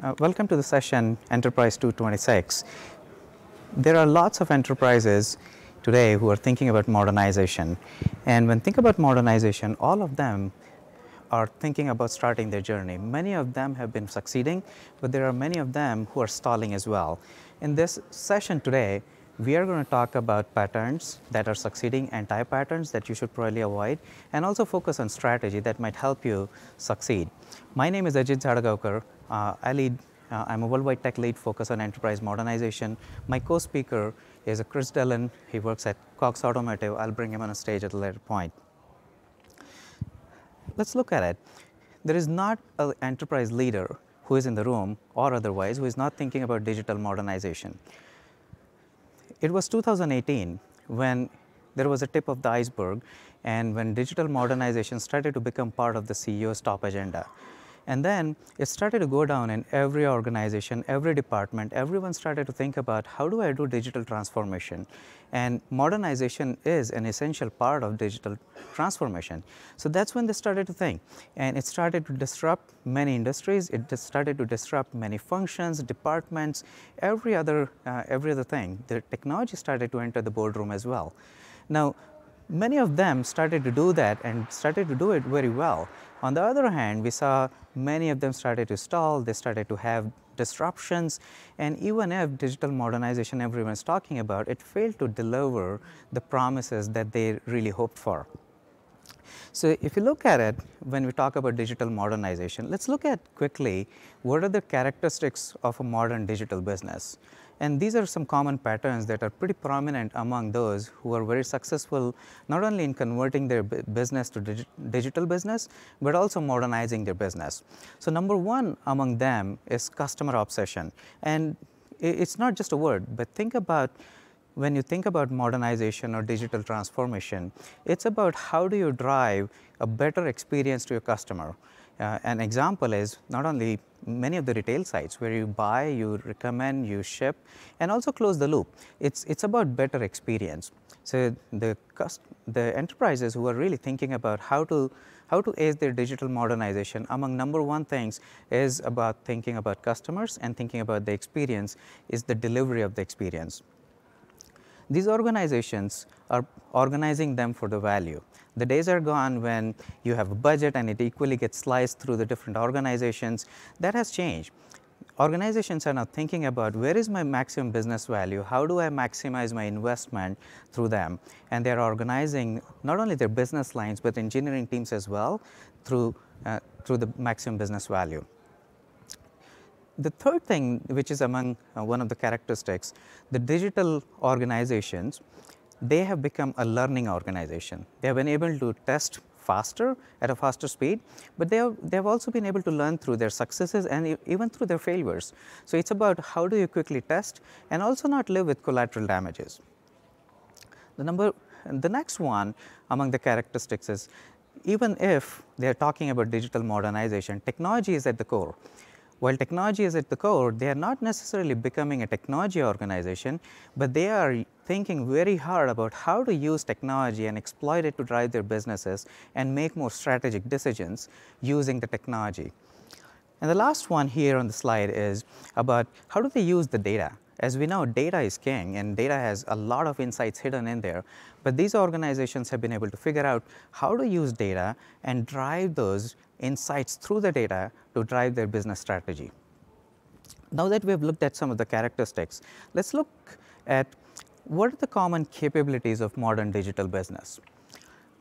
Uh, welcome to the session Enterprise 226. There are lots of enterprises today who are thinking about modernization. And when think about modernization, all of them are thinking about starting their journey. Many of them have been succeeding, but there are many of them who are stalling as well. In this session today, we are going to talk about patterns that are succeeding, anti-patterns that you should probably avoid, and also focus on strategy that might help you succeed. My name is Ajit Zadgaonkar. Uh, I lead, uh, I'm a worldwide tech lead focused on enterprise modernization. My co-speaker is Chris Dillon. He works at Cox Automotive. I'll bring him on a stage at a later point. Let's look at it. There is not an enterprise leader who is in the room or otherwise who is not thinking about digital modernization. It was 2018 when there was a tip of the iceberg and when digital modernization started to become part of the CEO's top agenda. And then it started to go down in every organization, every department, everyone started to think about how do I do digital transformation? And modernization is an essential part of digital transformation. So that's when they started to think. And it started to disrupt many industries, it started to disrupt many functions, departments, every other, uh, every other thing. The technology started to enter the boardroom as well. Now, many of them started to do that and started to do it very well. On the other hand, we saw many of them started to stall, they started to have disruptions, and even if digital modernization everyone is talking about, it failed to deliver the promises that they really hoped for. So if you look at it, when we talk about digital modernization, let's look at quickly what are the characteristics of a modern digital business. And these are some common patterns that are pretty prominent among those who are very successful not only in converting their business to digi digital business, but also modernizing their business. So number one among them is customer obsession. And it's not just a word, but think about when you think about modernization or digital transformation, it's about how do you drive a better experience to your customer. Uh, an example is not only many of the retail sites where you buy, you recommend, you ship, and also close the loop. It's, it's about better experience. So the, the enterprises who are really thinking about how to, how to ace their digital modernization, among number one things is about thinking about customers and thinking about the experience is the delivery of the experience. These organizations are organizing them for the value. The days are gone when you have a budget and it equally gets sliced through the different organizations. That has changed. Organizations are now thinking about where is my maximum business value, how do I maximize my investment through them. And they are organizing not only their business lines, but engineering teams as well through, uh, through the maximum business value. The third thing, which is among uh, one of the characteristics, the digital organizations they have become a learning organization. They have been able to test faster at a faster speed, but they have, they have also been able to learn through their successes and even through their failures. So it's about how do you quickly test and also not live with collateral damages. The number, the next one among the characteristics is even if they are talking about digital modernization, technology is at the core. While technology is at the core, they are not necessarily becoming a technology organization, but they are thinking very hard about how to use technology and exploit it to drive their businesses and make more strategic decisions using the technology. And the last one here on the slide is about how do they use the data. As we know, data is king and data has a lot of insights hidden in there, but these organizations have been able to figure out how to use data and drive those insights through the data to drive their business strategy. Now that we have looked at some of the characteristics, let's look at what are the common capabilities of modern digital business.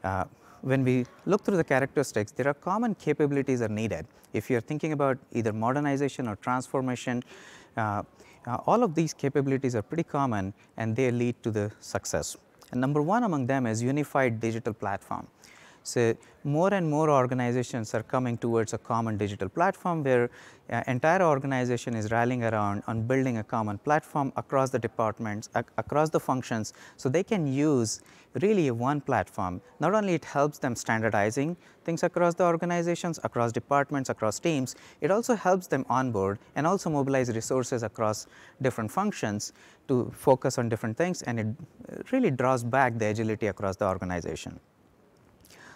Uh, when we look through the characteristics, there are common capabilities are needed. If you're thinking about either modernization or transformation, uh, uh, all of these capabilities are pretty common and they lead to the success. And number one among them is unified digital platform. So more and more organizations are coming towards a common digital platform where uh, entire organization is rallying around on building a common platform across the departments, ac across the functions, so they can use really one platform. Not only it helps them standardizing things across the organizations, across departments, across teams, it also helps them onboard and also mobilize resources across different functions to focus on different things and it really draws back the agility across the organization.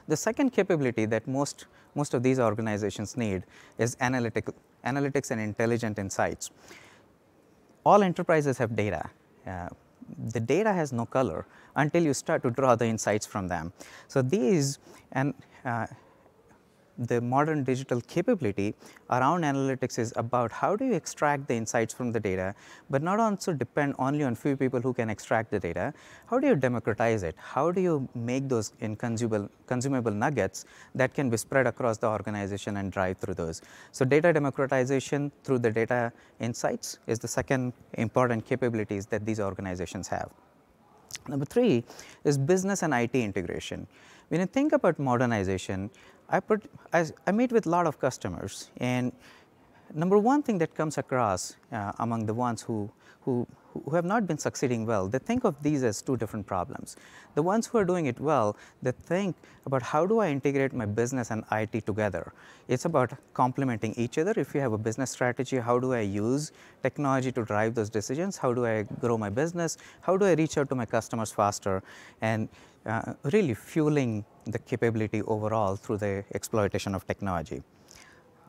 The second capability that most, most of these organizations need is analytic, analytics and intelligent insights. All enterprises have data. Uh, the data has no color until you start to draw the insights from them. So, these and uh, the modern digital capability around analytics is about how do you extract the insights from the data, but not also depend only on few people who can extract the data. How do you democratize it? How do you make those in consumable, consumable nuggets that can be spread across the organization and drive through those? So, data democratization through the data insights is the second important capabilities that these organizations have. Number three is business and IT integration. When you think about modernization, I, put, I, I meet with a lot of customers and number one thing that comes across uh, among the ones who, who, who have not been succeeding well, they think of these as two different problems. The ones who are doing it well, they think about how do I integrate my business and IT together. It's about complementing each other. If you have a business strategy, how do I use technology to drive those decisions? How do I grow my business? How do I reach out to my customers faster? And uh, really fueling the capability overall through the exploitation of technology.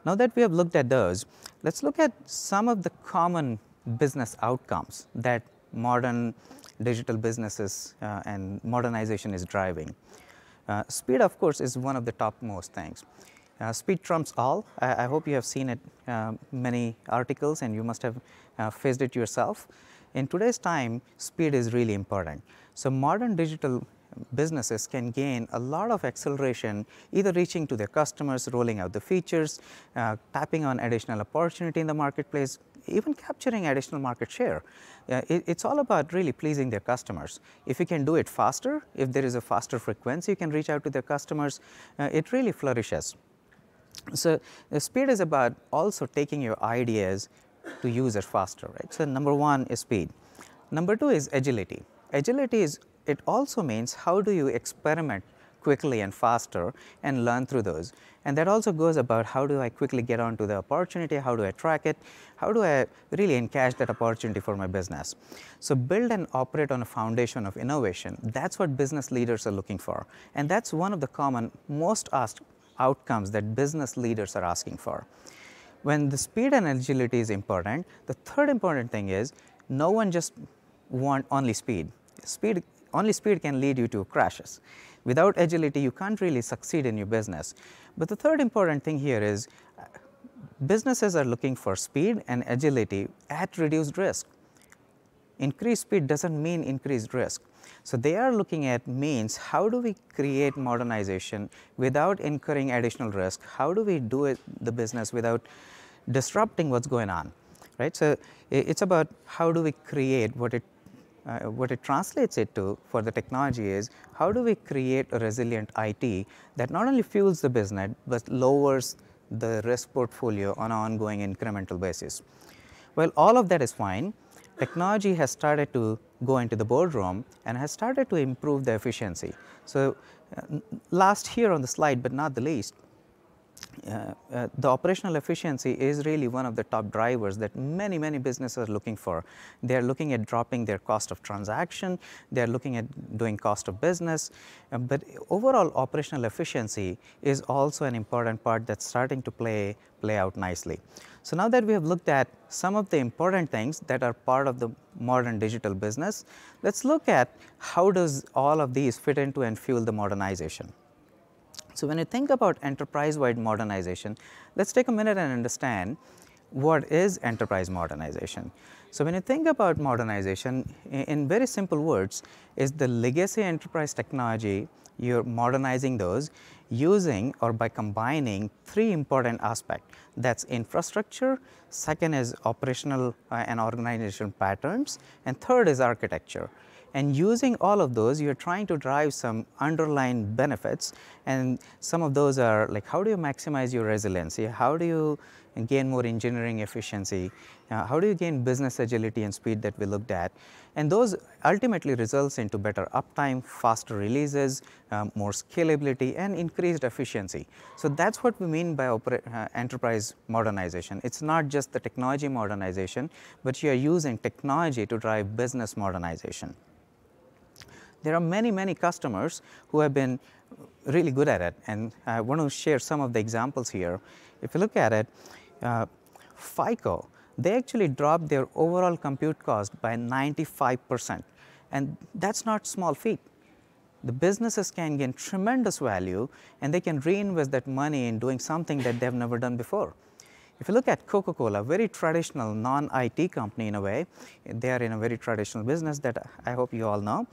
Now that we have looked at those, let's look at some of the common business outcomes that modern digital businesses uh, and modernization is driving. Uh, speed of course is one of the topmost things. Uh, speed trumps all. I, I, hope you have seen it uh, many articles and you must have uh, faced it yourself. In today's time, speed is really important. So modern digital businesses can gain a lot of acceleration either reaching to their customers, rolling out the features, uh, tapping on additional opportunity in the marketplace, even capturing additional market share. Uh, it, it's all about really pleasing their customers. If you can do it faster, if there is a faster frequency you can reach out to their customers, uh, it really flourishes. So, the speed is about also taking your ideas to users faster, right. So, number one is speed. Number two is agility. Agility is it also means how do you experiment quickly and faster and learn through those. And that also goes about how do I quickly get onto the opportunity, how do I track it, how do I really encash that opportunity for my business. So, build and operate on a foundation of innovation, that is what business leaders are looking for. And that is one of the common most asked outcomes that business leaders are asking for. When the speed and agility is important, the third important thing is no one just want only speed. Speed only speed can lead you to crashes. Without agility, you can't really succeed in your business. But the third important thing here is uh, businesses are looking for speed and agility at reduced risk. Increased speed doesn't mean increased risk. So, they are looking at means how do we create modernization without incurring additional risk, how do we do it the business without disrupting what is going on, right. So, it is about how do we create what it uh, what it translates it to for the technology is how do we create a resilient IT that not only fuels the business, but lowers the risk portfolio on an ongoing incremental basis. Well, all of that is fine. Technology has started to go into the boardroom and has started to improve the efficiency. So, uh, last here on the slide, but not the least, uh, uh, the operational efficiency is really one of the top drivers that many, many businesses are looking for. They are looking at dropping their cost of transaction, they are looking at doing cost of business, uh, but overall operational efficiency is also an important part that's starting to play, play out nicely. So, now that we have looked at some of the important things that are part of the modern digital business, let us look at how does all of these fit into and fuel the modernization. So, when you think about enterprise wide modernization, let us take a minute and understand what is enterprise modernization. So, when you think about modernization in very simple words is the legacy enterprise technology you are modernizing those using or by combining three important aspects that is infrastructure, second is operational uh, and organizational patterns and third is architecture and using all of those you are trying to drive some underlying benefits and some of those are like how do you maximize your resiliency, how do you gain more engineering efficiency, uh, how do you gain business agility and speed that we looked at and those ultimately results into better uptime, faster releases, um, more scalability and increased efficiency. So, that is what we mean by uh, enterprise modernization. It is not just the technology modernization, but you are using technology to drive business modernization. There are many, many customers who have been really good at it, and I want to share some of the examples here. If you look at it, uh, FICO, they actually dropped their overall compute cost by 95%, and that's not small feat. The businesses can gain tremendous value, and they can reinvest that money in doing something that they've never done before. If you look at Coca-Cola, very traditional non-IT company in a way, they are in a very traditional business that I hope you all know,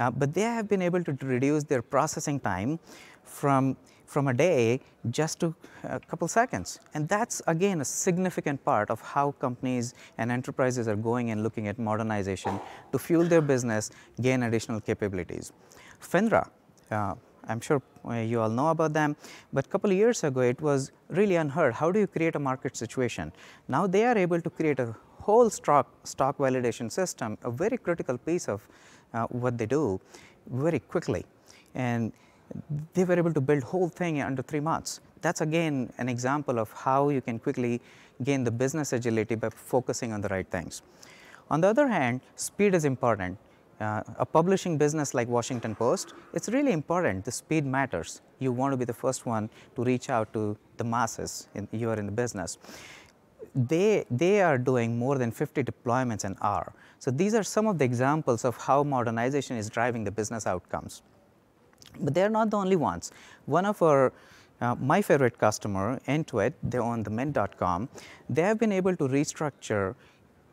uh, but they have been able to reduce their processing time from, from a day just to a couple seconds. And that's again a significant part of how companies and enterprises are going and looking at modernization to fuel their business, gain additional capabilities. FINRA, uh, I'm sure uh, you all know about them, but a couple of years ago it was really unheard. How do you create a market situation? Now they are able to create a whole stock, stock validation system, a very critical piece of uh, what they do very quickly. And they were able to build whole thing under three months. That's again an example of how you can quickly gain the business agility by focusing on the right things. On the other hand, speed is important uh, a publishing business like Washington Post, it's really important. The speed matters. You want to be the first one to reach out to the masses. In, you are in the business. They, they are doing more than 50 deployments an hour. So these are some of the examples of how modernization is driving the business outcomes. But they're not the only ones. One of our uh, my favorite customer, Intuit, they own the Mint.com, they have been able to restructure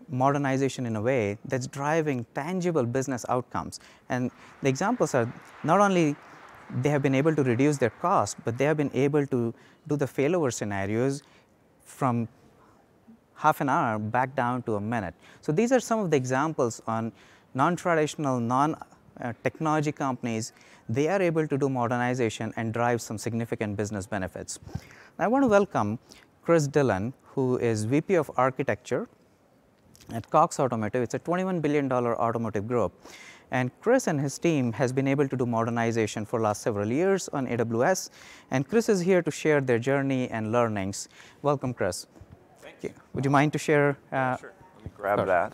modernization in a way that's driving tangible business outcomes. And the examples are not only they have been able to reduce their cost, but they have been able to do the failover scenarios from half an hour back down to a minute. So these are some of the examples on non-traditional, non-technology uh, companies. They are able to do modernization and drive some significant business benefits. I want to welcome Chris Dillon, who is VP of Architecture at Cox Automotive. It's a $21 billion automotive group. And Chris and his team has been able to do modernization for last several years on AWS. And Chris is here to share their journey and learnings. Welcome, Chris. Would you mind to share? Uh, sure. Let me grab that.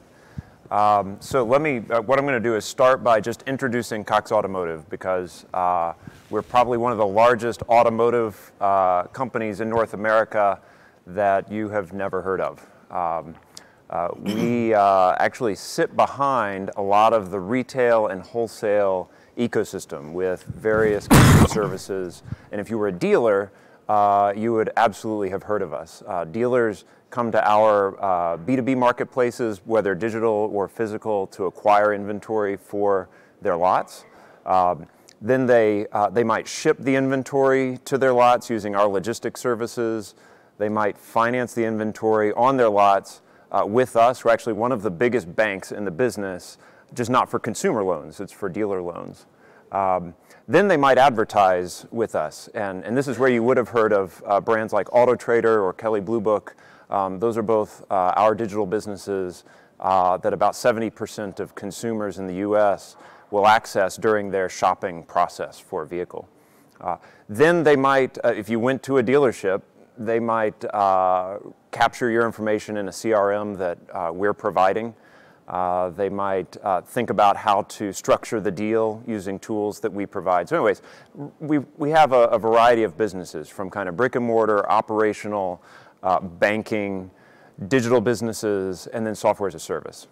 Um, so let me, uh, what I'm going to do is start by just introducing Cox Automotive because uh, we're probably one of the largest automotive uh, companies in North America that you have never heard of. Um, uh, we uh, actually sit behind a lot of the retail and wholesale ecosystem with various services. And if you were a dealer, uh, you would absolutely have heard of us. Uh, dealers come to our B2B uh, marketplaces, whether digital or physical, to acquire inventory for their lots. Um, then they, uh, they might ship the inventory to their lots using our logistics services. They might finance the inventory on their lots uh, with us. We're actually one of the biggest banks in the business, just not for consumer loans, it's for dealer loans. Um, then they might advertise with us. And, and this is where you would have heard of uh, brands like AutoTrader or Kelley Blue Book. Um, those are both uh, our digital businesses uh, that about 70% of consumers in the US will access during their shopping process for a vehicle. Uh, then they might, uh, if you went to a dealership, they might uh, capture your information in a CRM that we're providing. Uh, they might uh, think about how to structure the deal using tools that we provide. So anyways, we, we have a, a variety of businesses from kind of brick and mortar, operational, uh, banking, digital businesses, and then software as a service.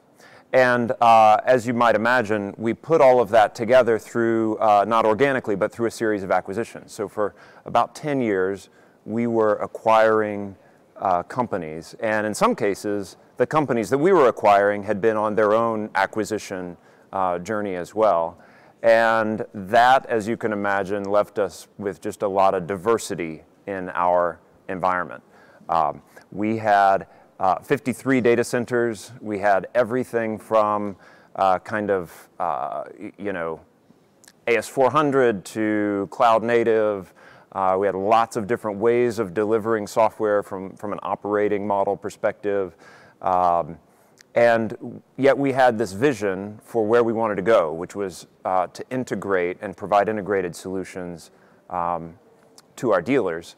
And uh, as you might imagine, we put all of that together through, uh, not organically, but through a series of acquisitions. So for about 10 years, we were acquiring uh, companies. And in some cases, the companies that we were acquiring had been on their own acquisition uh, journey as well. And that, as you can imagine, left us with just a lot of diversity in our environment. Um, we had uh, 53 data centers. We had everything from uh, kind of, uh, you know, AS400 to cloud native uh, we had lots of different ways of delivering software from, from an operating model perspective. Um, and yet we had this vision for where we wanted to go, which was uh, to integrate and provide integrated solutions um, to our dealers.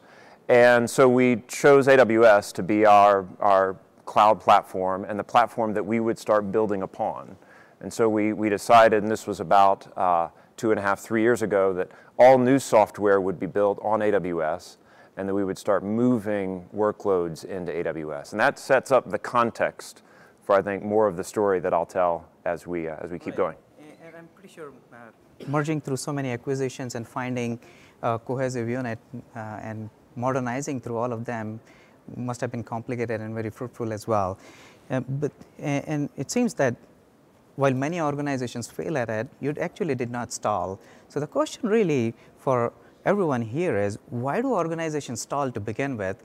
And so we chose AWS to be our, our cloud platform and the platform that we would start building upon. And so we, we decided, and this was about uh, two and a half, three years ago, that all new software would be built on AWS and that we would start moving workloads into AWS. And that sets up the context for, I think, more of the story that I'll tell as we, uh, as we keep going. And I'm pretty sure uh, merging through so many acquisitions and finding a cohesive unit uh, and modernizing through all of them must have been complicated and very fruitful as well. Uh, but, and it seems that while many organizations fail at it, you actually did not stall. So the question really for everyone here is why do organizations stall to begin with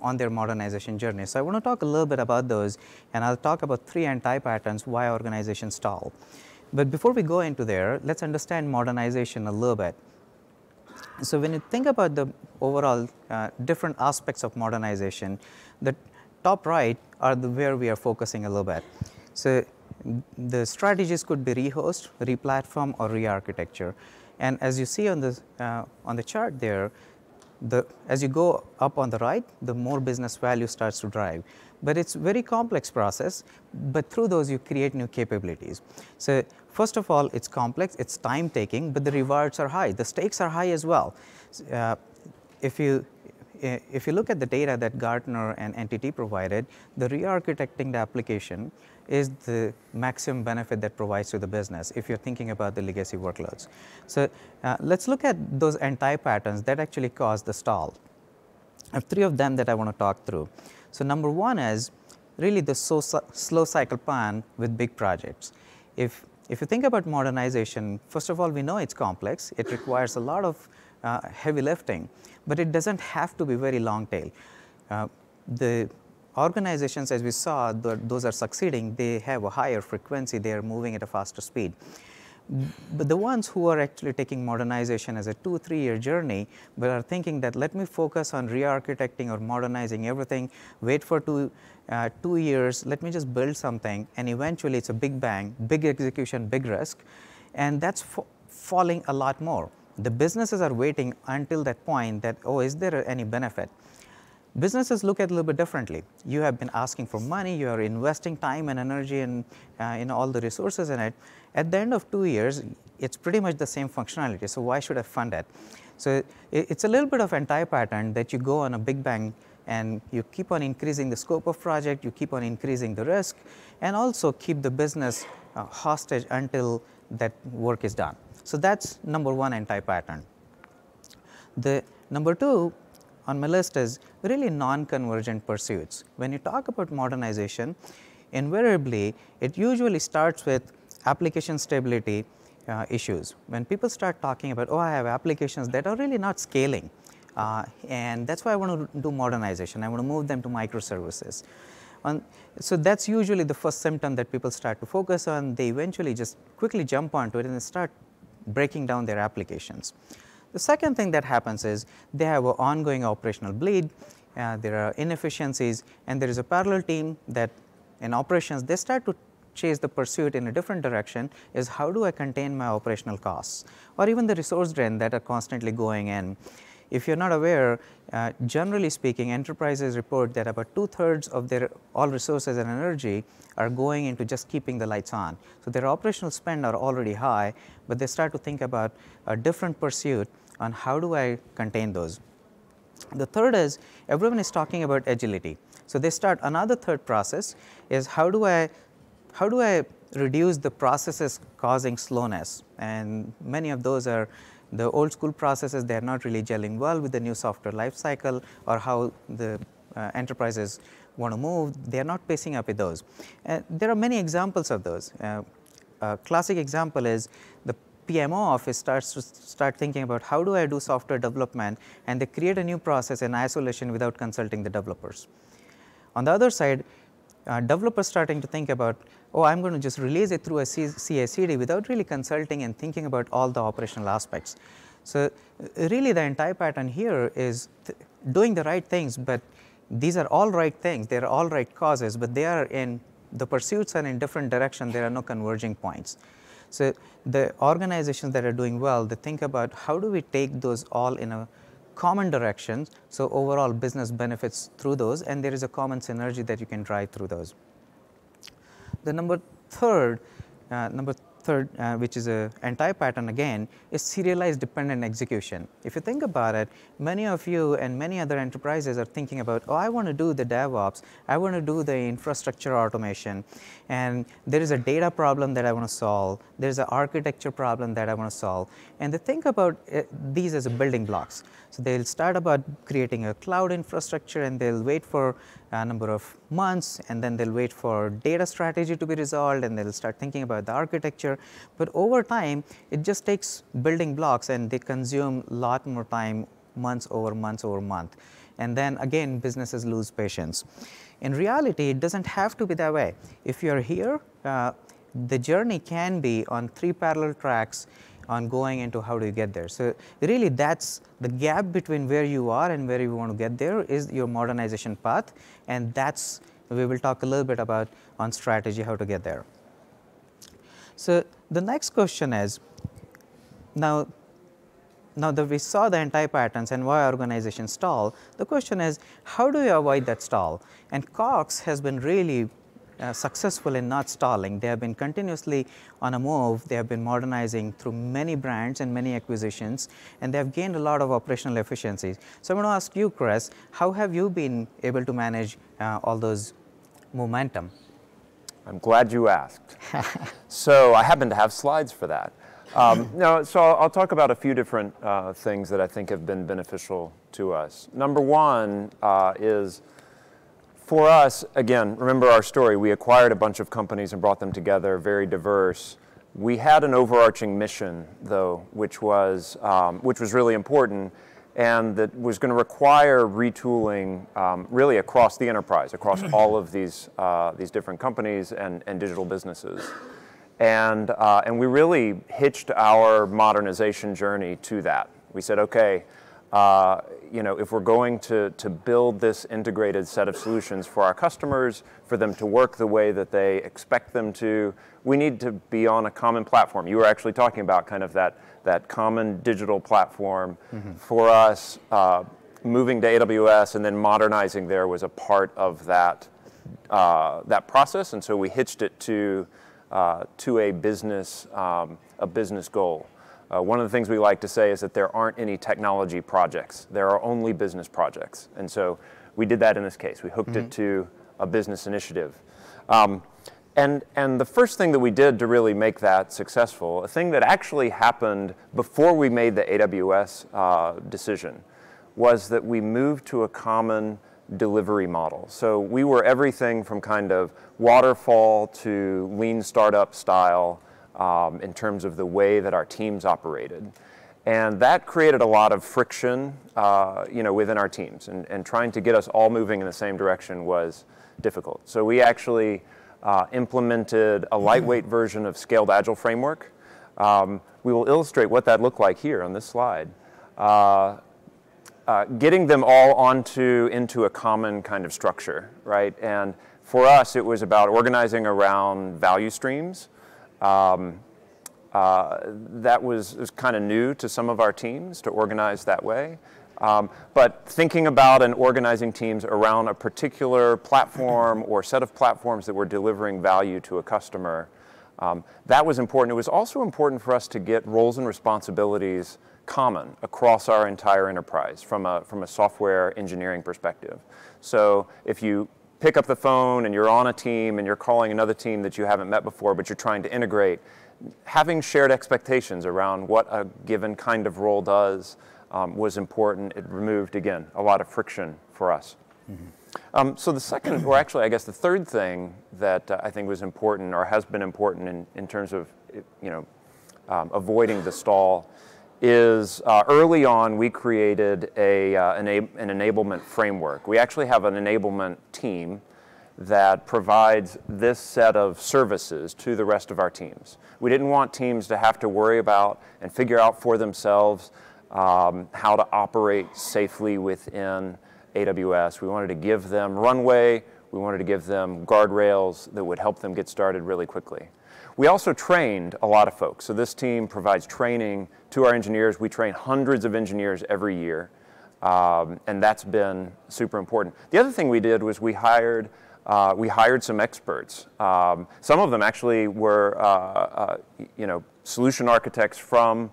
on their modernization journey? So I want to talk a little bit about those and I'll talk about three anti-patterns why organizations stall. But before we go into there, let's understand modernization a little bit. So when you think about the overall uh, different aspects of modernization, the top right are the where we are focusing a little bit. So the strategies could be rehost, replatform, or re-architecture. And as you see on the uh, on the chart there, the as you go up on the right, the more business value starts to drive. But it's very complex process. But through those, you create new capabilities. So first of all, it's complex, it's time taking, but the rewards are high. The stakes are high as well. Uh, if you if you look at the data that Gartner and NTT provided, the re-architecting the application is the maximum benefit that provides to the business if you're thinking about the legacy workloads. So uh, let's look at those anti-patterns that actually cause the stall. I have three of them that I want to talk through. So number one is really the so, slow cycle plan with big projects. If, if you think about modernization, first of all, we know it's complex. It requires a lot of uh, heavy lifting, but it doesn't have to be very long tail. Uh, the organizations, as we saw, those are succeeding, they have a higher frequency, they are moving at a faster speed. But the ones who are actually taking modernization as a two, three year journey, but are thinking that let me focus on re architecting or modernizing everything, wait for two, uh, two years, let me just build something, and eventually it's a big bang, big execution, big risk, and that's falling a lot more. The businesses are waiting until that point that, oh, is there any benefit? Businesses look at it a little bit differently. You have been asking for money, you are investing time and energy and uh, know, all the resources in it. At the end of two years, it's pretty much the same functionality, so why should I fund it? So it's a little bit of anti-pattern that you go on a big bang and you keep on increasing the scope of project, you keep on increasing the risk, and also keep the business uh, hostage until that work is done. So that's number one anti-pattern. The number two on my list is really non-convergent pursuits. When you talk about modernization, invariably it usually starts with application stability uh, issues. When people start talking about, oh, I have applications that are really not scaling, uh, and that's why I want to do modernization. I want to move them to microservices. On, so that's usually the first symptom that people start to focus on. They eventually just quickly jump onto it and start breaking down their applications. The second thing that happens is they have an ongoing operational bleed, uh, there are inefficiencies, and there is a parallel team that in operations they start to chase the pursuit in a different direction is how do I contain my operational costs or even the resource drain that are constantly going in. If you're not aware, uh, generally speaking, enterprises report that about two thirds of their all resources and energy are going into just keeping the lights on. So their operational spend are already high, but they start to think about a different pursuit on how do I contain those. The third is everyone is talking about agility. So they start another third process is how do I how do I reduce the processes causing slowness and many of those are the old school processes they are not really gelling well with the new software life cycle or how the uh, enterprises want to move they are not pacing up with those. Uh, there are many examples of those. Uh, a classic example is the PMO office starts to start thinking about how do I do software development and they create a new process in isolation without consulting the developers. On the other side, uh, developers starting to think about, oh, I'm going to just release it through a CI/CD without really consulting and thinking about all the operational aspects. So uh, really the entire pattern here is doing the right things, but these are all right things, they are all right causes, but they are in, the pursuits are in different direction, there are no converging points. So the organizations that are doing well, they think about how do we take those all in a common direction, so overall business benefits through those, and there is a common synergy that you can drive through those. The number third uh, number third, uh, which is a anti-pattern again, is serialized dependent execution. If you think about it, many of you and many other enterprises are thinking about, oh, I want to do the DevOps, I want to do the infrastructure automation, and there is a data problem that I want to solve, there's an architecture problem that I want to solve, and they think about it, these as building blocks. So they'll start about creating a cloud infrastructure and they'll wait for a number of months and then they'll wait for data strategy to be resolved and they'll start thinking about the architecture. But over time, it just takes building blocks and they consume a lot more time months over months over month. And then again, businesses lose patience. In reality, it doesn't have to be that way. If you're here, uh, the journey can be on three parallel tracks on going into how do you get there. So really that's the gap between where you are and where you want to get there is your modernization path and that's we will talk a little bit about on strategy how to get there. So the next question is now now that we saw the anti-patterns and why organizations stall, the question is how do you avoid that stall? And Cox has been really uh, successful in not stalling. They have been continuously on a move. They have been modernizing through many brands and many acquisitions, and they have gained a lot of operational efficiencies. So, I'm going to ask you, Chris, how have you been able to manage uh, all those momentum? I'm glad you asked. so, I happen to have slides for that. Um, no, so I'll, I'll, talk about a few different uh, things that I think have been beneficial to us. Number one uh, is for us, again, remember our story. We acquired a bunch of companies and brought them together, very diverse. We had an overarching mission, though, which was, um, which was really important and that was going to require retooling um, really across the enterprise, across all of these, uh, these different companies and, and digital businesses. And, uh, and we really hitched our modernization journey to that. We said, okay, uh, you know, if we're going to, to build this integrated set of solutions for our customers, for them to work the way that they expect them to, we need to be on a common platform. You were actually talking about kind of that, that common digital platform. Mm-hmm. For us, uh, moving to AWS and then modernizing there was a part of that, uh, that process, and so we hitched it to, uh, to a, business, um, a business goal. Uh, one of the things we like to say is that there aren't any technology projects. There are only business projects. And so we did that in this case. We hooked mm-hmm. it to a business initiative. Um, and, and the first thing that we did to really make that successful, a thing that actually happened before we made the AWS uh, decision, was that we moved to a common delivery model. So we were everything from kind of waterfall to lean startup style um, in terms of the way that our teams operated. And that created a lot of friction, uh, you know, within our teams. And, and trying to get us all moving in the same direction was difficult. So we actually uh, implemented a lightweight version of Scaled Agile Framework. Um, we will illustrate what that looked like here on this slide. Uh, uh, getting them all onto into a common kind of structure, right? And for us, it was about organizing around value streams um, uh, that was, was kind of new to some of our teams to organize that way. Um, but thinking about and organizing teams around a particular platform or set of platforms that were delivering value to a customer, um, that was important. It was also important for us to get roles and responsibilities common across our entire enterprise from a, from a software engineering perspective. So if you pick up the phone and you're on a team and you're calling another team that you haven't met before, but you're trying to integrate, having shared expectations around what a given kind of role does um, was important. It removed, again, a lot of friction for us. Mm-hmm. Um, so the second, or actually, I guess the third thing that uh, I think was important or has been important in, in terms of, you know, um, avoiding the stall is uh, early on we created a, uh, an, an, enablement framework. We actually have an enablement team that provides this set of services to the rest of our teams. We didn't want teams to have to worry about and figure out for themselves um, how to operate safely within AWS. We wanted to give them runway, we wanted to give them guardrails that would help them get started really quickly. We also trained a lot of folks. So this team provides training to our engineers. We train hundreds of engineers every year. Um, and that's been super important. The other thing we did was we hired uh, we hired some experts. Um, some of them actually were, uh, uh, you know, solution architects from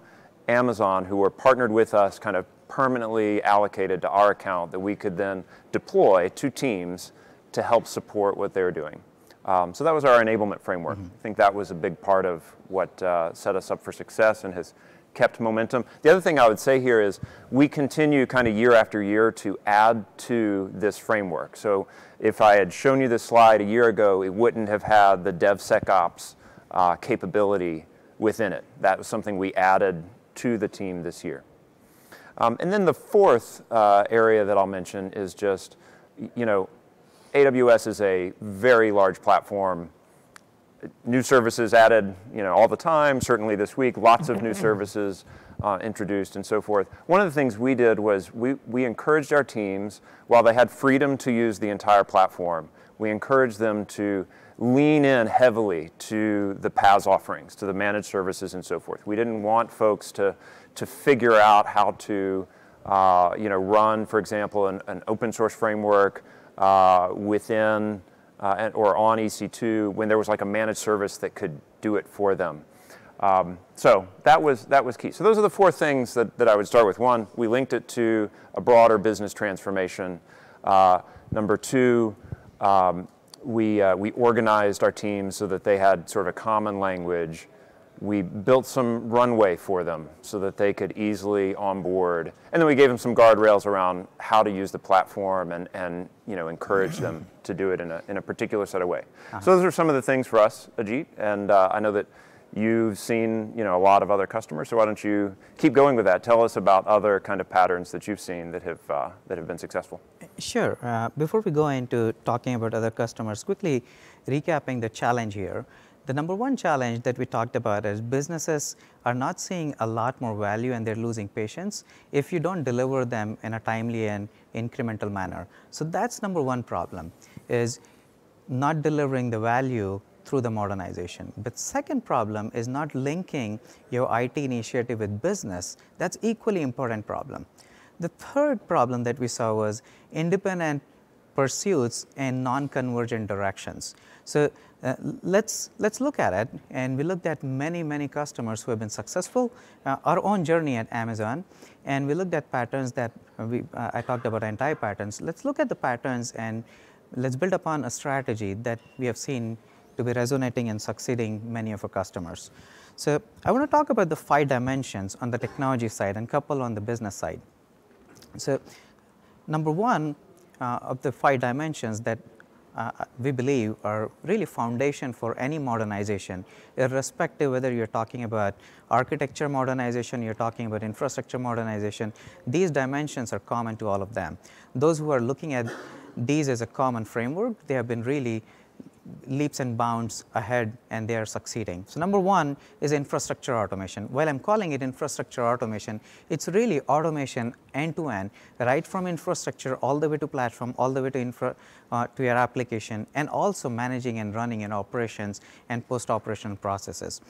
Amazon who were partnered with us, kind of permanently allocated to our account that we could then deploy to teams to help support what they were doing. Um, so that was our enablement framework. Mm-hmm. I think that was a big part of what uh, set us up for success and has kept momentum. The other thing I would say here is we continue kind of year after year to add to this framework. So if I had shown you this slide a year ago, it wouldn't have had the DevSecOps uh, capability within it. That was something we added to the team this year. Um, and then the fourth uh, area that I'll mention is just, you know, AWS is a very large platform. New services added, you know, all the time. Certainly this week, lots of new services uh, introduced and so forth. One of the things we did was we, we encouraged our teams, while they had freedom to use the entire platform, we encouraged them to lean in heavily to the PaaS offerings, to the managed services and so forth. We didn't want folks to, to figure out how to uh, you know, run, for example, an, an open source framework uh, within uh, or on EC2 when there was like a managed service that could do it for them. Um, so that was, that was key. So those are the four things that, that I would start with. One, we linked it to a broader business transformation. Uh, number two, um, we, uh, we organized our teams so that they had sort of a common language we built some runway for them so that they could easily onboard. And then we gave them some guardrails around how to use the platform and, and you know, encourage them to do it in a, in a particular set of way. Uh-huh. So those are some of the things for us, Ajit. And uh, I know that you've seen you know, a lot of other customers, so why don't you keep going with that? Tell us about other kind of patterns that you've seen that have, uh, that have been successful. Sure. Uh, before we go into talking about other customers, quickly recapping the challenge here. The number one challenge that we talked about is businesses are not seeing a lot more value and they're losing patience if you don't deliver them in a timely and incremental manner. So that's number one problem is not delivering the value through the modernization. But second problem is not linking your IT initiative with business. That's equally important problem. The third problem that we saw was independent pursuits in non-convergent directions. So uh, let's, let's look at it and we looked at many, many customers who have been successful, uh, our own journey at Amazon and we looked at patterns that we, uh, I talked about anti patterns Let's look at the patterns and let's build upon a strategy that we have seen to be resonating and succeeding many of our customers. So I want to talk about the five dimensions on the technology side and couple on the business side. So number one uh, of the five dimensions that uh, we believe are really foundation for any modernization, irrespective whether you're talking about architecture modernization, you're talking about infrastructure modernization, these dimensions are common to all of them. Those who are looking at these as a common framework, they have been really leaps and bounds ahead and they are succeeding. So number one is infrastructure automation. While I'm calling it infrastructure automation, it's really automation end to end, right from infrastructure all the way to platform, all the way to infra, uh, to your application, and also managing and running in operations and post-operational processes.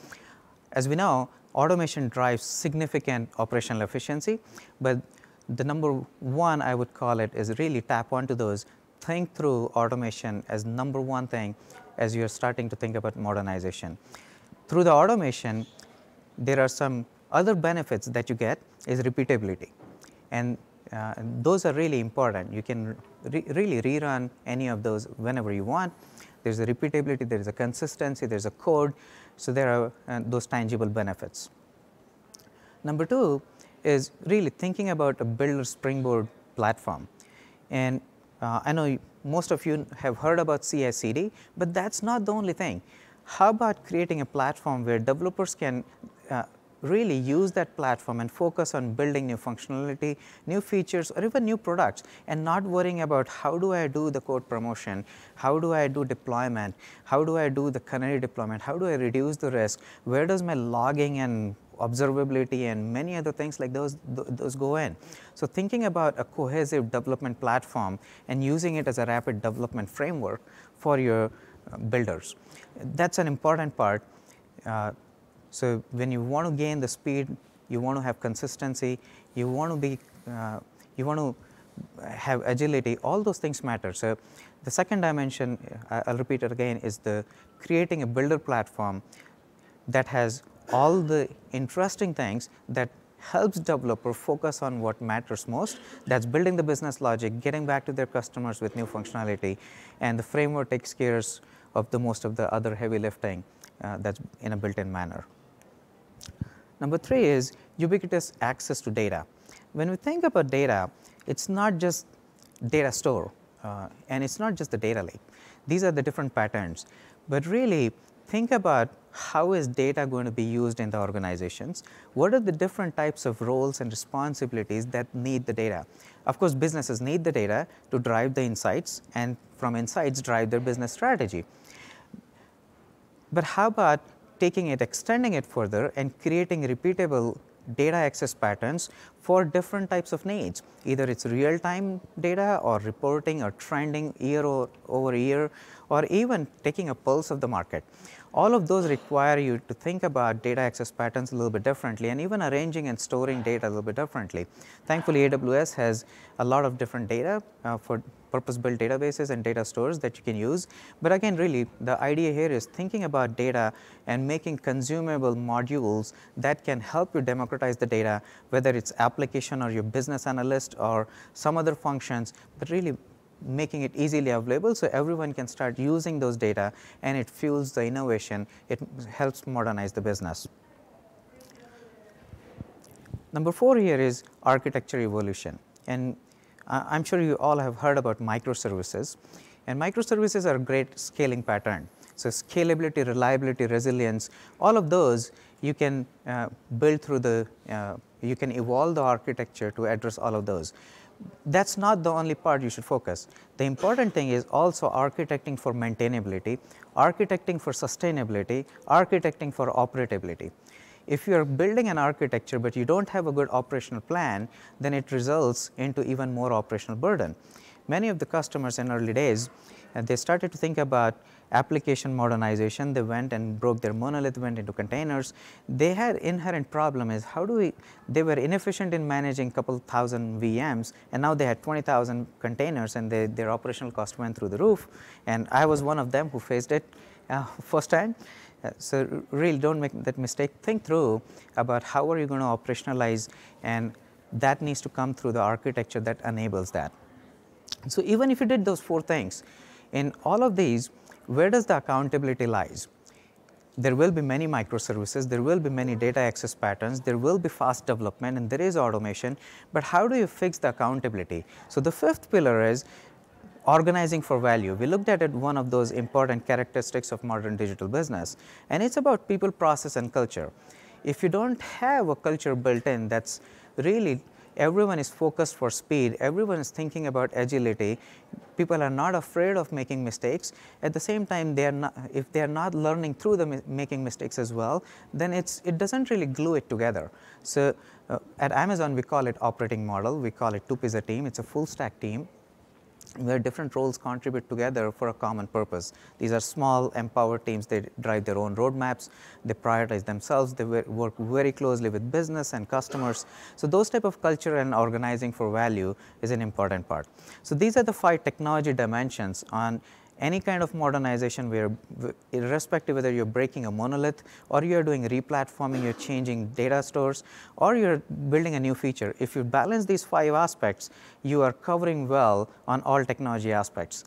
As we know, automation drives significant operational efficiency, but the number one I would call it is really tap onto those think through automation as number one thing as you're starting to think about modernization. Through the automation, there are some other benefits that you get is repeatability. And uh, those are really important. You can re really rerun any of those whenever you want. There's a repeatability, there's a consistency, there's a code. So there are uh, those tangible benefits. Number two is really thinking about a builder springboard platform. And uh, I know most of you have heard about CI/CD, but that's not the only thing. How about creating a platform where developers can uh, really use that platform and focus on building new functionality, new features, or even new products, and not worrying about how do I do the code promotion, how do I do deployment, how do I do the canary deployment, how do I reduce the risk, where does my logging and observability and many other things like those, th those go in. So thinking about a cohesive development platform and using it as a rapid development framework for your uh, builders. That's an important part. Uh, so when you want to gain the speed, you want to have consistency, you want to be uh, you want to have agility, all those things matter. So the second dimension, uh, I'll repeat it again, is the creating a builder platform that has all the interesting things that helps developer focus on what matters most. That's building the business logic, getting back to their customers with new functionality, and the framework takes care of the most of the other heavy lifting uh, that's in a built-in manner. Number three is ubiquitous access to data. When we think about data, it's not just data store, uh, and it's not just the data lake. These are the different patterns, but really think about how is data going to be used in the organizations? What are the different types of roles and responsibilities that need the data? Of course, businesses need the data to drive the insights and from insights drive their business strategy. But how about taking it, extending it further and creating repeatable data access patterns for different types of needs. Either it's real time data or reporting or trending year over year or even taking a pulse of the market. All of those require you to think about data access patterns a little bit differently and even arranging and storing data a little bit differently. Thankfully, AWS has a lot of different data uh, for purpose-built databases and data stores that you can use. But again, really, the idea here is thinking about data and making consumable modules that can help you democratize the data, whether it's application or your business analyst or some other functions, but really making it easily available so everyone can start using those data and it fuels the innovation, it helps modernize the business. Number four here is architecture evolution. And I'm sure you all have heard about microservices. And microservices are a great scaling pattern. So scalability, reliability, resilience, all of those you can uh, build through the, uh, you can evolve the architecture to address all of those that's not the only part you should focus. The important thing is also architecting for maintainability, architecting for sustainability, architecting for operability. If you are building an architecture but you do not have a good operational plan, then it results into even more operational burden. Many of the customers in early days, uh, they started to think about application modernization. They went and broke their monolith, went into containers. They had inherent problem is how do we, they were inefficient in managing couple thousand VMs and now they had 20,000 containers and they, their operational cost went through the roof. And I was one of them who faced it uh, firsthand. Uh, so really don't make that mistake. Think through about how are you going to operationalize and that needs to come through the architecture that enables that. So even if you did those four things, in all of these, where does the accountability lies? There will be many microservices, there will be many data access patterns, there will be fast development and there is automation, but how do you fix the accountability? So the fifth pillar is organizing for value. We looked at it one of those important characteristics of modern digital business and it's about people, process and culture. If you don't have a culture built in that's really everyone is focused for speed, everyone is thinking about agility, people are not afraid of making mistakes. At the same time, they are not, if they are not learning through the mi making mistakes as well, then it's, it doesn't really glue it together. So uh, at Amazon, we call it operating model, we call it two-pizza team, it's a full stack team where different roles contribute together for a common purpose. These are small, empowered teams. They drive their own roadmaps. They prioritize themselves. They work very closely with business and customers. So those type of culture and organizing for value is an important part. So these are the five technology dimensions on any kind of modernization where irrespective whether you're breaking a monolith or you're doing replatforming, you're changing data stores or you're building a new feature. If you balance these five aspects, you are covering well on all technology aspects.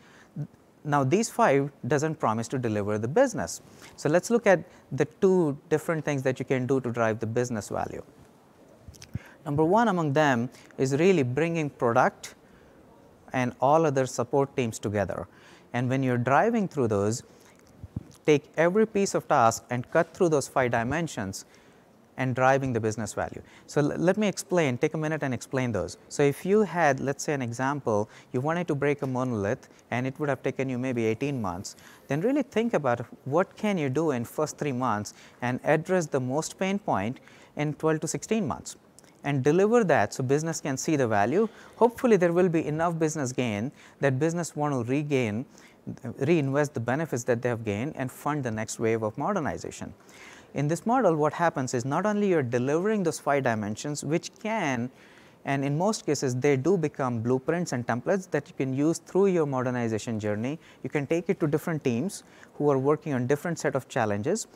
Now these five doesn't promise to deliver the business. So let's look at the two different things that you can do to drive the business value. Number one among them is really bringing product and all other support teams together. And when you're driving through those, take every piece of task and cut through those five dimensions and driving the business value. So let me explain, take a minute and explain those. So if you had, let's say an example, you wanted to break a monolith and it would have taken you maybe 18 months, then really think about what can you do in first three months and address the most pain point in 12 to 16 months and deliver that so business can see the value. Hopefully, there will be enough business gain that business want to regain, reinvest the benefits that they have gained and fund the next wave of modernization. In this model, what happens is not only you're delivering those five dimensions, which can And in most cases, they do become blueprints and templates that you can use through your modernization journey. You can take it to different teams who are working on different set of challenges,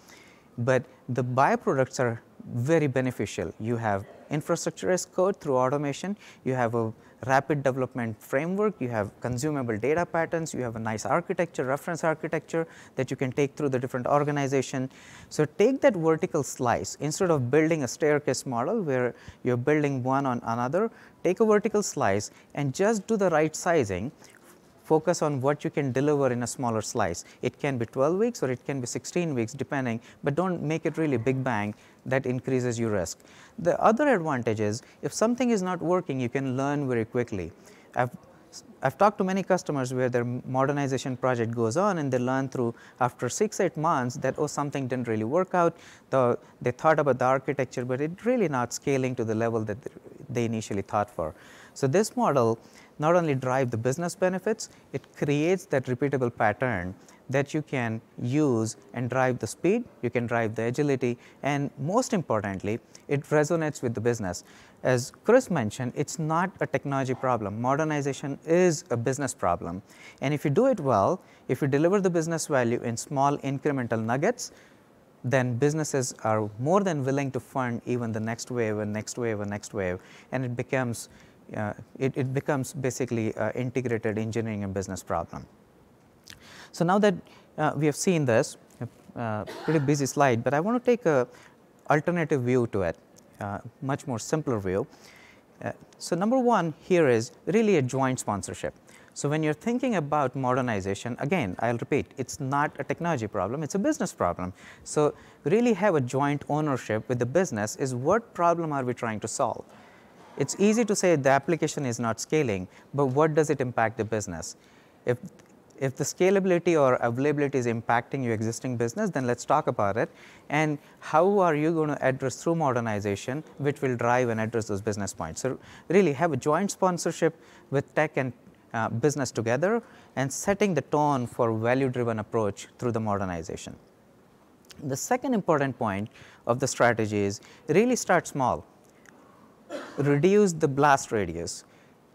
but the byproducts are very beneficial. You have infrastructure as code through automation, you have a rapid development framework, you have consumable data patterns, you have a nice architecture, reference architecture that you can take through the different organization. So, take that vertical slice. Instead of building a staircase model where you are building one on another, take a vertical slice and just do the right sizing focus on what you can deliver in a smaller slice. It can be 12 weeks or it can be 16 weeks depending, but do not make it really big bang that increases your risk. The other advantage is if something is not working you can learn very quickly. I have I've talked to many customers where their modernization project goes on and they learn through after 6 8 months that oh something didn't really work out the, they thought about the architecture but it really not scaling to the level that they initially thought for. So, this model not only drive the business benefits, it creates that repeatable pattern that you can use and drive the speed, you can drive the agility and most importantly, it resonates with the business. As Chris mentioned, it is not a technology problem, modernization is a business problem. And if you do it well, if you deliver the business value in small incremental nuggets, then businesses are more than willing to fund even the next wave and next wave and next wave. And it becomes it, it, becomes basically integrated engineering and business problem. So, now that uh, we have seen this uh, pretty busy slide, but I want to take a alternative view to it, uh, much more simpler view. Uh, so, number one here is really a joint sponsorship. So, when you are thinking about modernization again I will repeat it is not a technology problem it is a business problem. So, really have a joint ownership with the business is what problem are we trying to solve. It is easy to say the application is not scaling, but what does it impact the business? If, if the scalability or availability is impacting your existing business, then let us talk about it and how are you going to address through modernization, which will drive and address those business points. So, really have a joint sponsorship with tech and uh, business together and setting the tone for value driven approach through the modernization. The second important point of the strategy is really start small reduce the blast radius,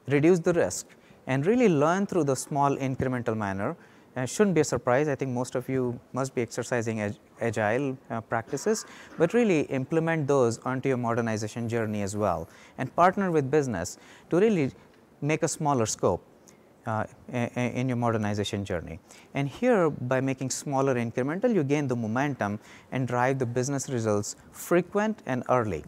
reduce the risk and really learn through the small incremental manner and shouldn't be a surprise. I think most of you must be exercising ag agile uh, practices, but really implement those onto your modernization journey as well and partner with business to really make a smaller scope uh, in your modernization journey. And here by making smaller incremental, you gain the momentum and drive the business results frequent and early.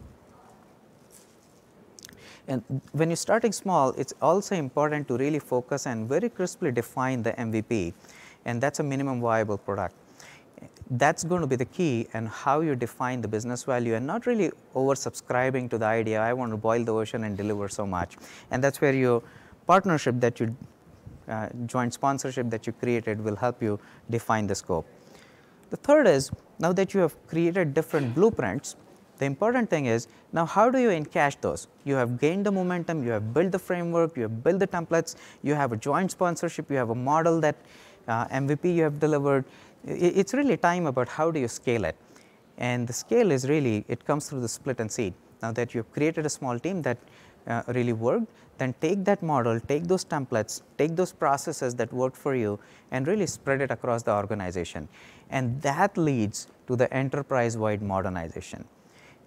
And when you're starting small, it's also important to really focus and very crisply define the MVP and that's a minimum viable product. That's going to be the key and how you define the business value and not really oversubscribing to the idea, I want to boil the ocean and deliver so much. And that's where your partnership that you, uh, joint sponsorship that you created will help you define the scope. The third is, now that you have created different blueprints, the important thing is now how do you encash those? You have gained the momentum, you have built the framework, you have built the templates, you have a joint sponsorship, you have a model that uh, MVP you have delivered. It's really time about how do you scale it. And the scale is really, it comes through the split and seed. Now that you've created a small team that uh, really worked, then take that model, take those templates, take those processes that worked for you and really spread it across the organization. And that leads to the enterprise wide modernization.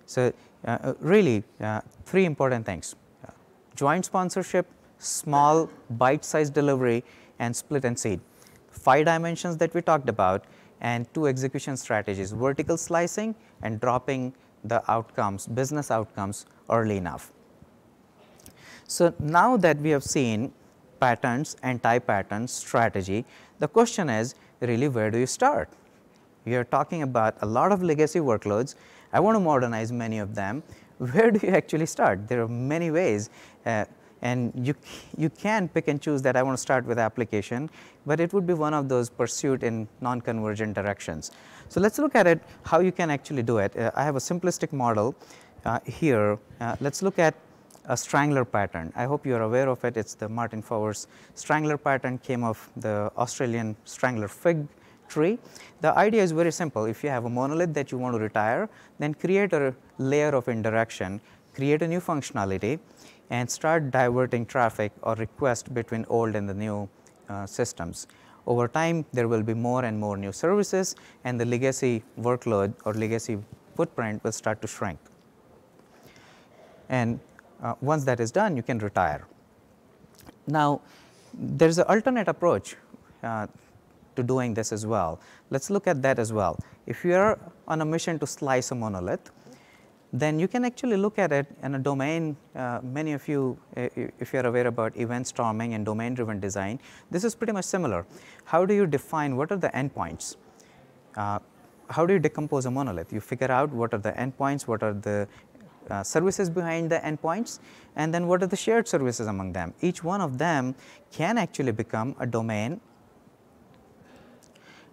So, uh, uh, really uh, three important things joint sponsorship, small bite sized delivery and split and seed. Five dimensions that we talked about and two execution strategies vertical slicing and dropping the outcomes business outcomes early enough. So, now that we have seen patterns anti patterns strategy the question is really where do you start? We are talking about a lot of legacy workloads I want to modernize many of them. Where do you actually start? There are many ways uh, and you, you can pick and choose that I want to start with application, but it would be one of those pursued in non-convergent directions. So, let us look at it how you can actually do it. Uh, I have a simplistic model uh, here. Uh, let us look at a strangler pattern. I hope you are aware of it. It is the Martin Fowler's strangler pattern came of the Australian strangler fig tree. The idea is very simple. If you have a monolith that you want to retire, then create a layer of indirection, create a new functionality and start diverting traffic or request between old and the new uh, systems. Over time, there will be more and more new services and the legacy workload or legacy footprint will start to shrink. And uh, once that is done, you can retire. Now, there is an alternate approach uh, to doing this as well. Let's look at that as well. If you are on a mission to slice a monolith, then you can actually look at it in a domain. Uh, many of you, uh, if you're aware about event storming and domain driven design, this is pretty much similar. How do you define what are the endpoints? Uh, how do you decompose a monolith? You figure out what are the endpoints, what are the uh, services behind the endpoints, and then what are the shared services among them. Each one of them can actually become a domain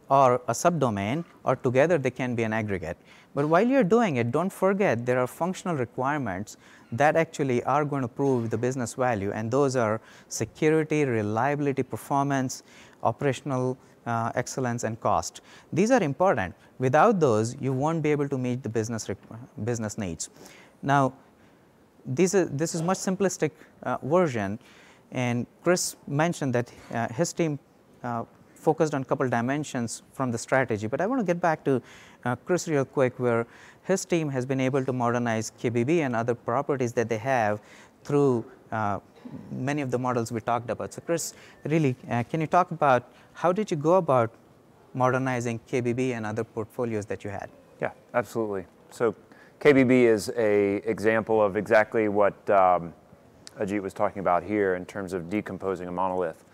or a subdomain or together they can be an aggregate. But while you are doing it, don't forget there are functional requirements that actually are going to prove the business value and those are security, reliability, performance, operational uh, excellence and cost. These are important. Without those, you won't be able to meet the business, business needs. Now, this is, this is much simplistic uh, version and Chris mentioned that uh, his team uh, focused on a couple dimensions from the strategy, but I want to get back to uh, Chris real quick where his team has been able to modernize KBB and other properties that they have through uh, many of the models we talked about. So Chris, really, uh, can you talk about how did you go about modernizing KBB and other portfolios that you had? Yeah, absolutely. So KBB is a example of exactly what um, Ajit was talking about here in terms of decomposing a monolith.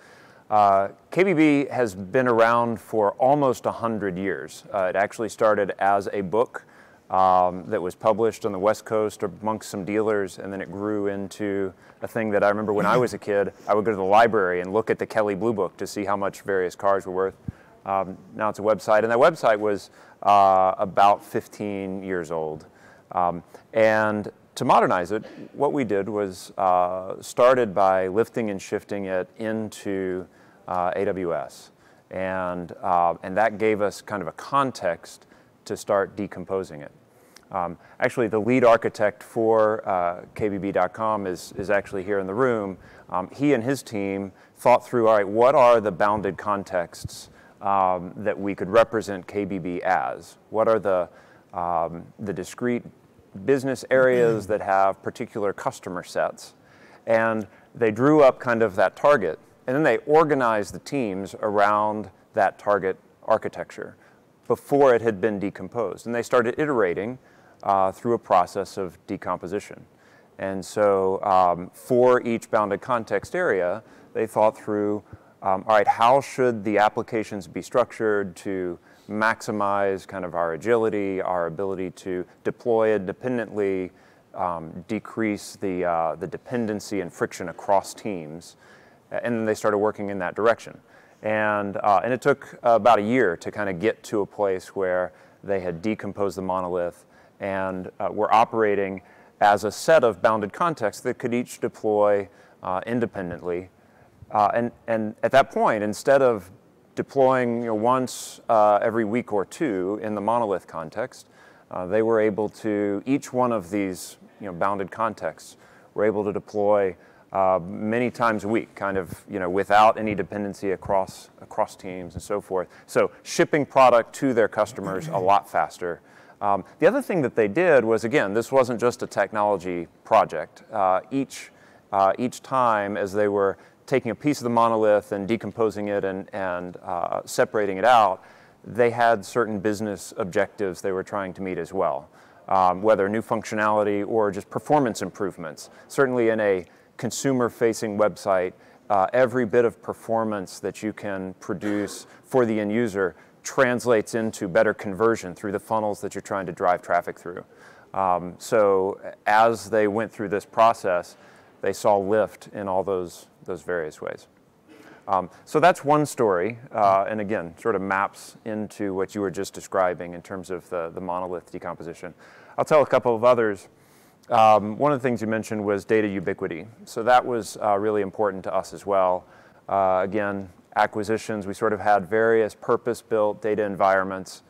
Uh, KBB has been around for almost 100 years. Uh, it actually started as a book um, that was published on the West Coast amongst some dealers, and then it grew into a thing that I remember when I was a kid, I would go to the library and look at the Kelley Blue Book to see how much various cars were worth. Um, now it's a website, and that website was uh, about 15 years old. Um, and to modernize it, what we did was uh, started by lifting and shifting it into uh, AWS. And, uh, and that gave us kind of a context to start decomposing it. Um, actually, the lead architect for uh, KBB.com is, is actually here in the room. Um, he and his team thought through, all right, what are the bounded contexts um, that we could represent KBB as? What are the, um, the discrete business areas that have particular customer sets. And they drew up kind of that target, and then they organized the teams around that target architecture before it had been decomposed. And they started iterating uh, through a process of decomposition. And so um, for each bounded context area, they thought through, um, all right, how should the applications be structured to maximize kind of our agility, our ability to deploy independently, um, decrease the, uh, the dependency and friction across teams. And then they started working in that direction. And, uh, and it took about a year to kind of get to a place where they had decomposed the monolith and uh, were operating as a set of bounded contexts that could each deploy uh, independently. Uh, and, and at that point, instead of deploying you know, once uh, every week or two in the monolith context, uh, they were able to, each one of these you know, bounded contexts, were able to deploy uh, many times a week, kind of you know, without any dependency across, across teams and so forth. So shipping product to their customers a lot faster. Um, the other thing that they did was, again, this wasn't just a technology project. Uh, each, uh, each time as they were taking a piece of the monolith and decomposing it and, and uh, separating it out, they had certain business objectives they were trying to meet as well, um, whether new functionality or just performance improvements. Certainly in a consumer-facing website, uh, every bit of performance that you can produce for the end user translates into better conversion through the funnels that you're trying to drive traffic through. Um, so as they went through this process, they saw lift in all those those various ways. Um, so that's one story, uh, and again, sort of maps into what you were just describing in terms of the, the monolith decomposition. I'll tell a couple of others. Um, one of the things you mentioned was data ubiquity. So that was uh, really important to us as well. Uh, again, acquisitions, we sort of had various purpose-built data environments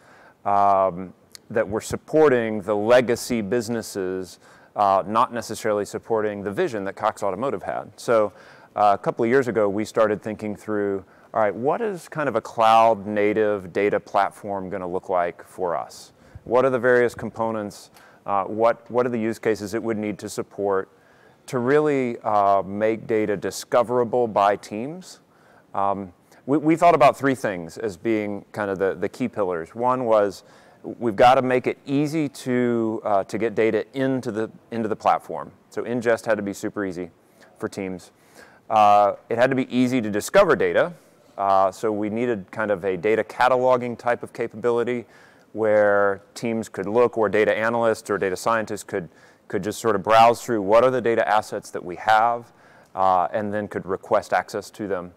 um, that were supporting the legacy businesses uh, not necessarily supporting the vision that Cox Automotive had. So uh, a couple of years ago, we started thinking through, all right, what is kind of a cloud native data platform going to look like for us? What are the various components? Uh, what, what are the use cases it would need to support to really uh, make data discoverable by teams? Um, we, we, thought about three things as being kind of the, the key pillars. One was we've got to make it easy to, uh, to get data into the, into the platform. So ingest had to be super easy for teams. Uh, it had to be easy to discover data. Uh, so we needed kind of a data cataloging type of capability where teams could look or data analysts or data scientists could, could just sort of browse through what are the data assets that we have uh, and then could request access to them.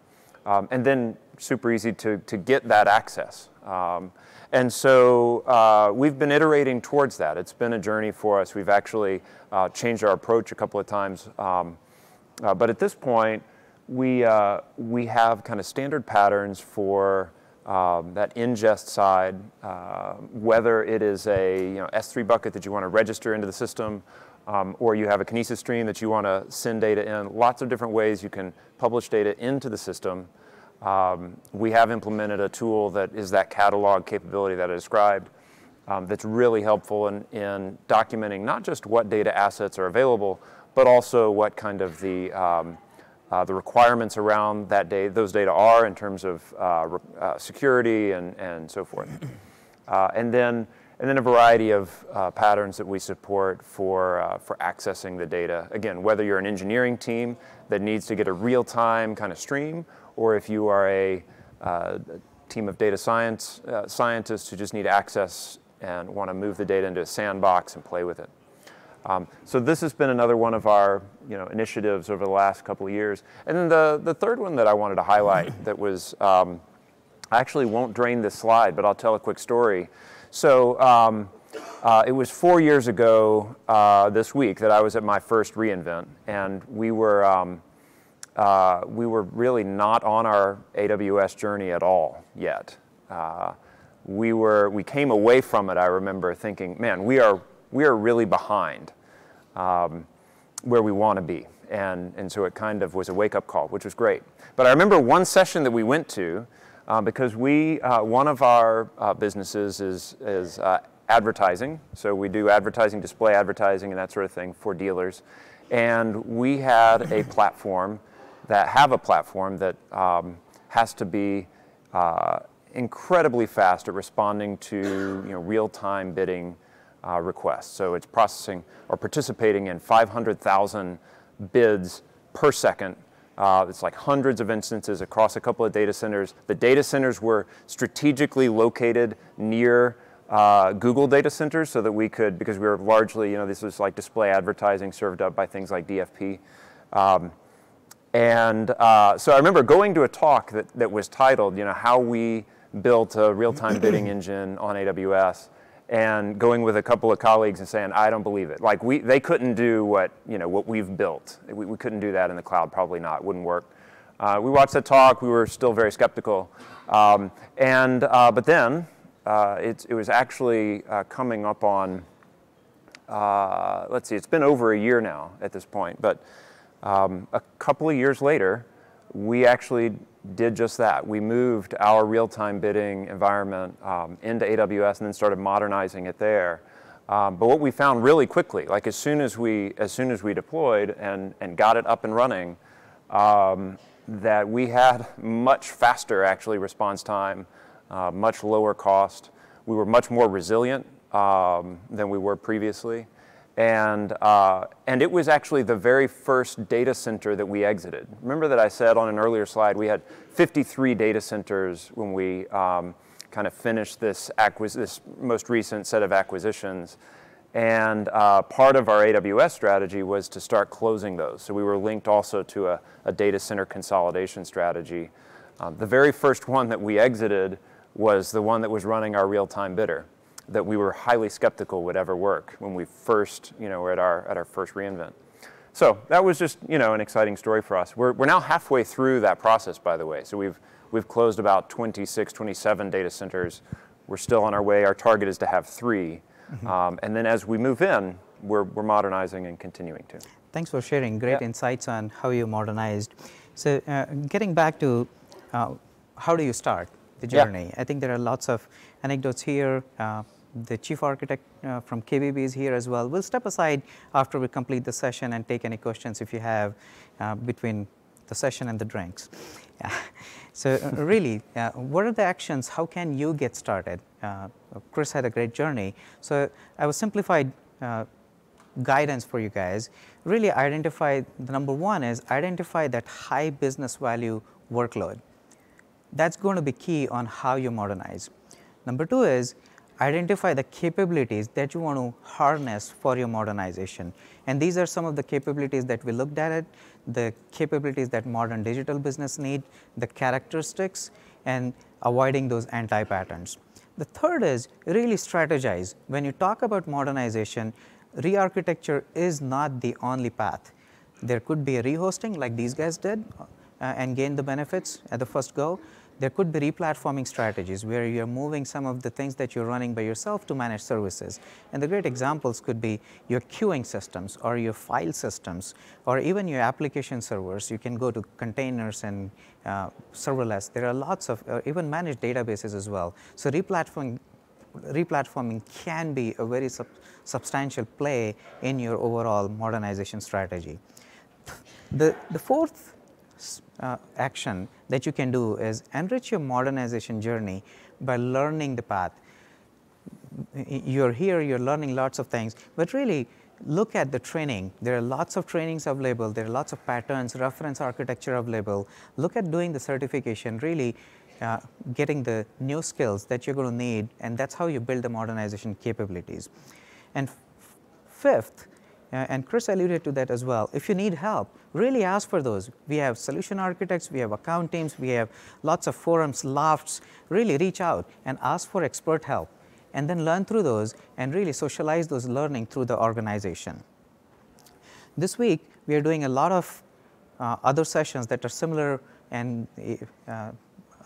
Um, and then super easy to, to get that access. Um, and so uh, we've been iterating towards that. It's been a journey for us. We've actually uh, changed our approach a couple of times. Um, uh, but at this point, we, uh, we have kind of standard patterns for um, that ingest side, uh, whether it is a you know, S3 bucket that you want to register into the system, um, or you have a Kinesis stream that you want to send data in. Lots of different ways you can publish data into the system. Um, we have implemented a tool that is that catalog capability that I described um, that's really helpful in, in, documenting not just what data assets are available, but also what kind of the, um, uh, the requirements around that data, those data are in terms of uh, uh, security and, and so forth. Uh, and, then, and then a variety of uh, patterns that we support for, uh, for accessing the data. Again, whether you're an engineering team that needs to get a real-time kind of stream, or if you are a, uh, team of data science uh, scientists who just need access and want to move the data into a sandbox and play with it. Um, so this has been another one of our you know, initiatives over the last couple of years. And then the, the third one that I wanted to highlight that was, um, I actually won't drain this slide, but I'll tell a quick story. So um, uh, it was four years ago uh, this week that I was at my first reInvent, and we were, um, uh, we were really not on our AWS journey at all yet. Uh, we were we came away from it. I remember thinking, man, we are we are really behind um, where we want to be, and and so it kind of was a wake up call, which was great. But I remember one session that we went to uh, because we uh, one of our uh, businesses is is uh, advertising, so we do advertising, display advertising, and that sort of thing for dealers, and we had a platform that have a platform that um, has to be uh, incredibly fast at responding to you know, real-time bidding uh, requests. So it's processing or participating in 500,000 bids per second. Uh, it's like hundreds of instances across a couple of data centers. The data centers were strategically located near uh, Google data centers so that we could, because we were largely, you know, this was like display advertising served up by things like DFP. Um, and uh, so I remember going to a talk that, that was titled, you know, how we built a real-time bidding engine on AWS and going with a couple of colleagues and saying, I don't believe it. Like we, they couldn't do what, you know, what we've built. We, we couldn't do that in the cloud, probably not, wouldn't work. Uh, we watched the talk, we were still very skeptical. Um, and, uh, but then uh, it, it was actually uh, coming up on, uh, let's see, it's been over a year now at this point, but um, a couple of years later, we actually did just that. We moved our real-time bidding environment um, into AWS and then started modernizing it there. Um, but what we found really quickly, like as soon as we as soon as we deployed and and got it up and running, um, that we had much faster actually response time, uh, much lower cost. We were much more resilient um, than we were previously. And, uh, and it was actually the very first data center that we exited. Remember that I said on an earlier slide we had 53 data centers when we um, kind of finished this, this most recent set of acquisitions. And uh, part of our AWS strategy was to start closing those. So we were linked also to a, a data center consolidation strategy. Um, the very first one that we exited was the one that was running our real-time bidder that we were highly skeptical would ever work when we first, you know, were at our, at our first reInvent. So that was just, you know, an exciting story for us. We're, we're now halfway through that process, by the way. So we've, we've closed about 26, 27 data centers. We're still on our way. Our target is to have three. Um, and then as we move in, we're, we're modernizing and continuing to. Thanks for sharing great Yeah. insights on how you modernized. So, uh, getting back to uh, how do you start the Yeah. journey? I think there are lots of anecdotes here. Uh, the chief architect uh, from KBB is here as well. We'll step aside after we complete the session and take any questions if you have uh, between the session and the drinks. so, uh, really, uh, what are the actions? How can you get started? Uh, Chris had a great journey. So, I was simplified uh, guidance for you guys really identify the number one is identify that high business value workload that's going to be key on how you modernize number two is identify the capabilities that you want to harness for your modernization and these are some of the capabilities that we looked at it the capabilities that modern digital business need the characteristics and avoiding those anti patterns the third is really strategize when you talk about modernization re-architecture is not the only path. There could be a rehosting like these guys did uh, and gain the benefits at the first go. There could be replatforming strategies where you're moving some of the things that you're running by yourself to manage services. And the great examples could be your queuing systems or your file systems or even your application servers. You can go to containers and uh, serverless. There are lots of, uh, even managed databases as well. So replatforming replatforming can be a very sub substantial play in your overall modernization strategy. The, the fourth uh, action that you can do is enrich your modernization journey by learning the path. You're here, you're learning lots of things, but really look at the training. There are lots of trainings available, there are lots of patterns, reference architecture available. Look at doing the certification, really uh, getting the new skills that you're going to need, and that's how you build the modernization capabilities. And fifth, and Chris alluded to that as well, if you need help, really ask for those. We have solution architects, we have account teams, we have lots of forums, lofts. Really reach out and ask for expert help, and then learn through those and really socialize those learning through the organization. This week, we are doing a lot of uh, other sessions that are similar and uh,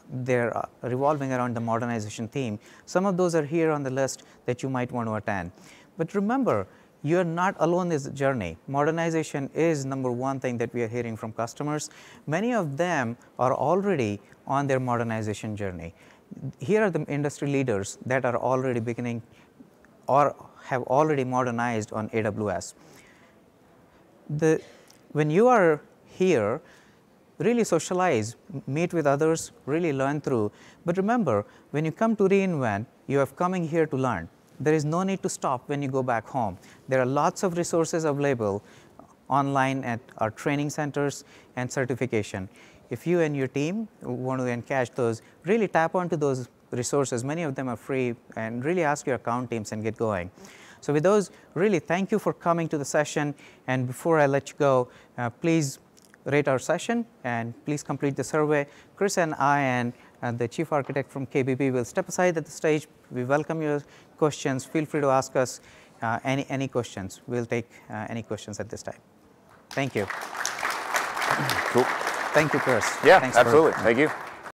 they're uh, revolving around the modernization theme. Some of those are here on the list that you might want to attend. But remember, you're not alone in this journey. Modernization is number one thing that we are hearing from customers. Many of them are already on their modernization journey. Here are the industry leaders that are already beginning or have already modernized on AWS. The, when you are here, really socialize, meet with others, really learn through. But remember, when you come to reInvent, you are coming here to learn. There is no need to stop when you go back home. There are lots of resources available online at our training centers and certification. If you and your team want to encash those, really tap onto those resources. Many of them are free and really ask your account teams and get going. So with those, really thank you for coming to the session. And before I let you go, uh, please rate our session and please complete the survey. Chris and I and uh, the chief architect from KBB will step aside at the stage. We welcome your questions. Feel free to ask us uh, any, any questions. We'll take uh, any questions at this time. Thank you. Cool. Thank you, Chris. Yeah, Thanks for- absolutely. Thank you.